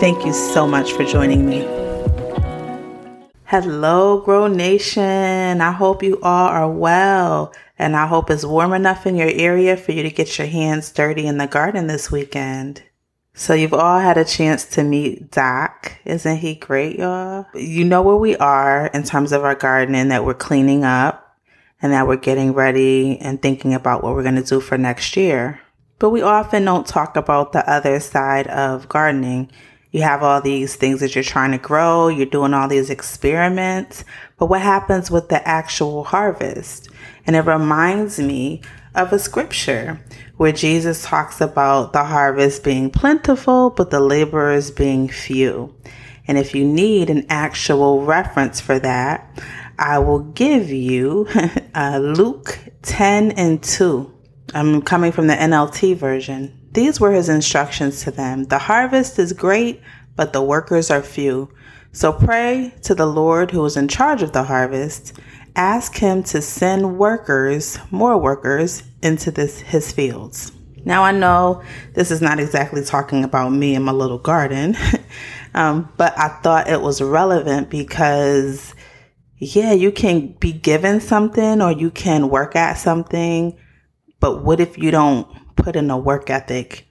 Thank you so much for joining me. Hello, Grow Nation. I hope you all are well, and I hope it's warm enough in your area for you to get your hands dirty in the garden this weekend. So you've all had a chance to meet Doc. Isn't he great, y'all? You know where we are in terms of our gardening that we're cleaning up and that we're getting ready and thinking about what we're going to do for next year. But we often don't talk about the other side of gardening you have all these things that you're trying to grow, you're doing all these experiments, but what happens with the actual harvest? And it reminds me of a scripture where Jesus talks about the harvest being plentiful, but the laborers being few. And if you need an actual reference for that, I will give you uh, Luke 10 and 2. I'm coming from the NLT version. These were his instructions to them. The harvest is great, but the workers are few. So pray to the Lord who is in charge of the harvest. Ask him to send workers, more workers, into this his fields. Now I know this is not exactly talking about me and my little garden, um, but I thought it was relevant because, yeah, you can be given something or you can work at something, but what if you don't put in a work ethic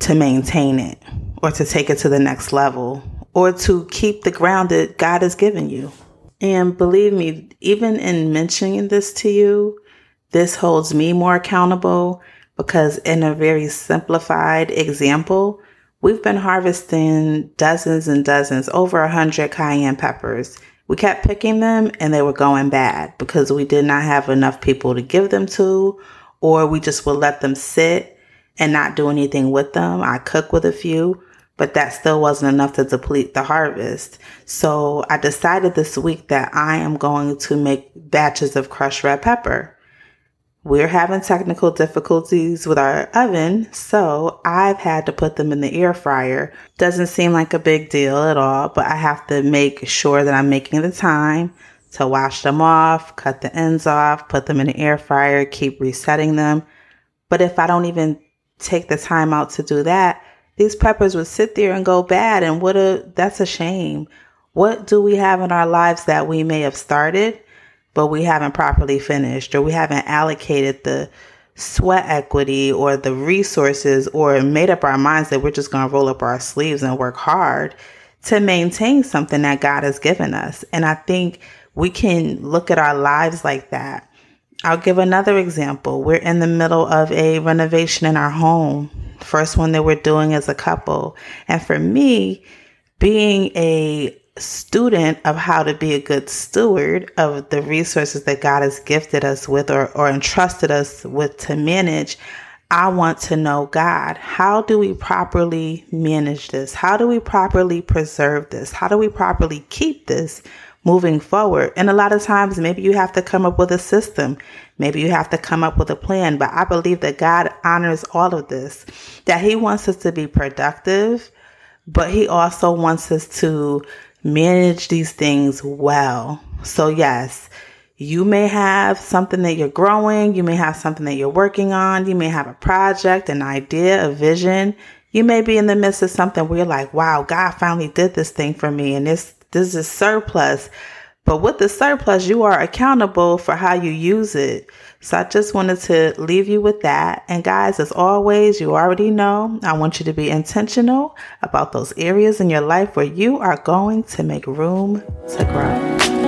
to maintain it or to take it to the next level or to keep the ground that God has given you. And believe me, even in mentioning this to you, this holds me more accountable because, in a very simplified example, we've been harvesting dozens and dozens, over a hundred cayenne peppers. We kept picking them and they were going bad because we did not have enough people to give them to or we just would let them sit and not do anything with them. I cook with a few, but that still wasn't enough to deplete the harvest. So I decided this week that I am going to make batches of crushed red pepper. We're having technical difficulties with our oven, so I've had to put them in the air fryer. Doesn't seem like a big deal at all, but I have to make sure that I'm making the time to wash them off, cut the ends off, put them in the air fryer, keep resetting them. But if I don't even take the time out to do that, these peppers would sit there and go bad. And what a, that's a shame. What do we have in our lives that we may have started, but we haven't properly finished or we haven't allocated the sweat equity or the resources or made up our minds that we're just going to roll up our sleeves and work hard to maintain something that God has given us. And I think we can look at our lives like that. I'll give another example. We're in the middle of a renovation in our home, first one that we're doing as a couple. And for me, being a student of how to be a good steward of the resources that God has gifted us with or, or entrusted us with to manage, I want to know God. How do we properly manage this? How do we properly preserve this? How do we properly keep this moving forward. And a lot of times, maybe you have to come up with a system. Maybe you have to come up with a plan. But I believe that God honors all of this, that He wants us to be productive, but He also wants us to manage these things well. So, yes. You may have something that you're growing. You may have something that you're working on. You may have a project, an idea, a vision. You may be in the midst of something where you're like, wow, God finally did this thing for me and this this is surplus. But with the surplus, you are accountable for how you use it. So I just wanted to leave you with that. And guys, as always, you already know, I want you to be intentional about those areas in your life where you are going to make room to grow.